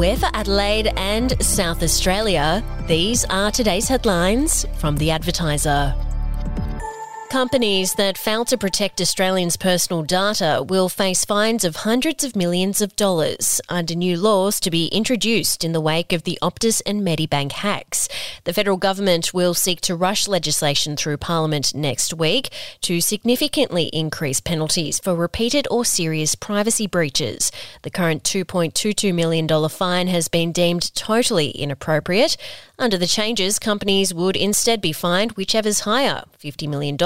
we're for Adelaide and South Australia. These are today's headlines from The Advertiser. Companies that fail to protect Australians' personal data will face fines of hundreds of millions of dollars under new laws to be introduced in the wake of the Optus and Medibank hacks. The federal government will seek to rush legislation through Parliament next week to significantly increase penalties for repeated or serious privacy breaches. The current $2.22 million fine has been deemed totally inappropriate. Under the changes, companies would instead be fined whichever's higher $50 million,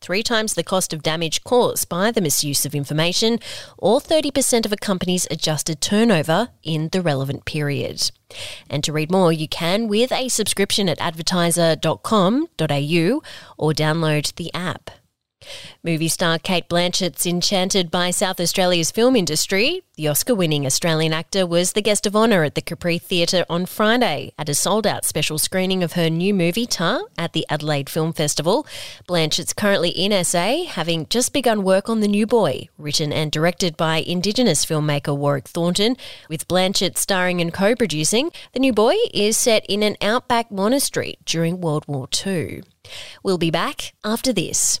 three times the cost of damage caused by the misuse of information, or 30% of a company's adjusted turnover in the relevant period. And to read more, you can with a subscription at advertiser.com.au or download the app. Movie star Cate Blanchett's enchanted by South Australia's film industry. The Oscar winning Australian actor was the guest of honour at the Capri Theatre on Friday at a sold out special screening of her new movie Tar at the Adelaide Film Festival. Blanchett's currently in SA, having just begun work on The New Boy, written and directed by Indigenous filmmaker Warwick Thornton. With Blanchett starring and co producing, The New Boy is set in an outback monastery during World War II. We'll be back after this.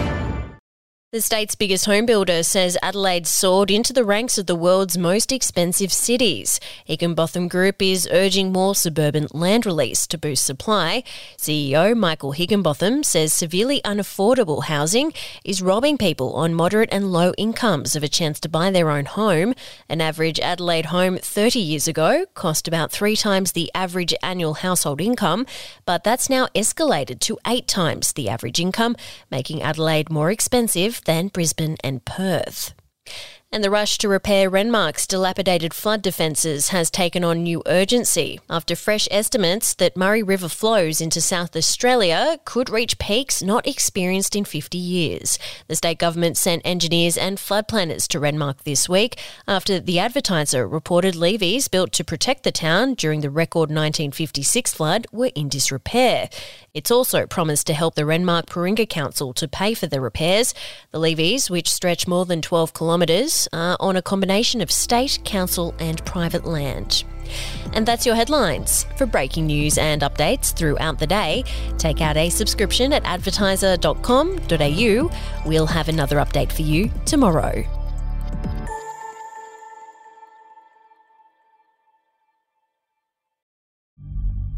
The state's biggest home builder says Adelaide soared into the ranks of the world's most expensive cities. Higginbotham Group is urging more suburban land release to boost supply. CEO Michael Higginbotham says severely unaffordable housing is robbing people on moderate and low incomes of a chance to buy their own home. An average Adelaide home 30 years ago cost about three times the average annual household income, but that's now escalated to eight times the average income, making Adelaide more expensive than Brisbane and Perth. And the rush to repair Renmark's dilapidated flood defences has taken on new urgency after fresh estimates that Murray River flows into South Australia could reach peaks not experienced in 50 years. The state government sent engineers and flood planners to Renmark this week after the advertiser reported levees built to protect the town during the record 1956 flood were in disrepair. It's also promised to help the Renmark Paringa Council to pay for the repairs. The levees, which stretch more than 12 kilometres, are uh, on a combination of state, council, and private land. And that's your headlines. For breaking news and updates throughout the day, take out a subscription at advertiser.com.au. We'll have another update for you tomorrow.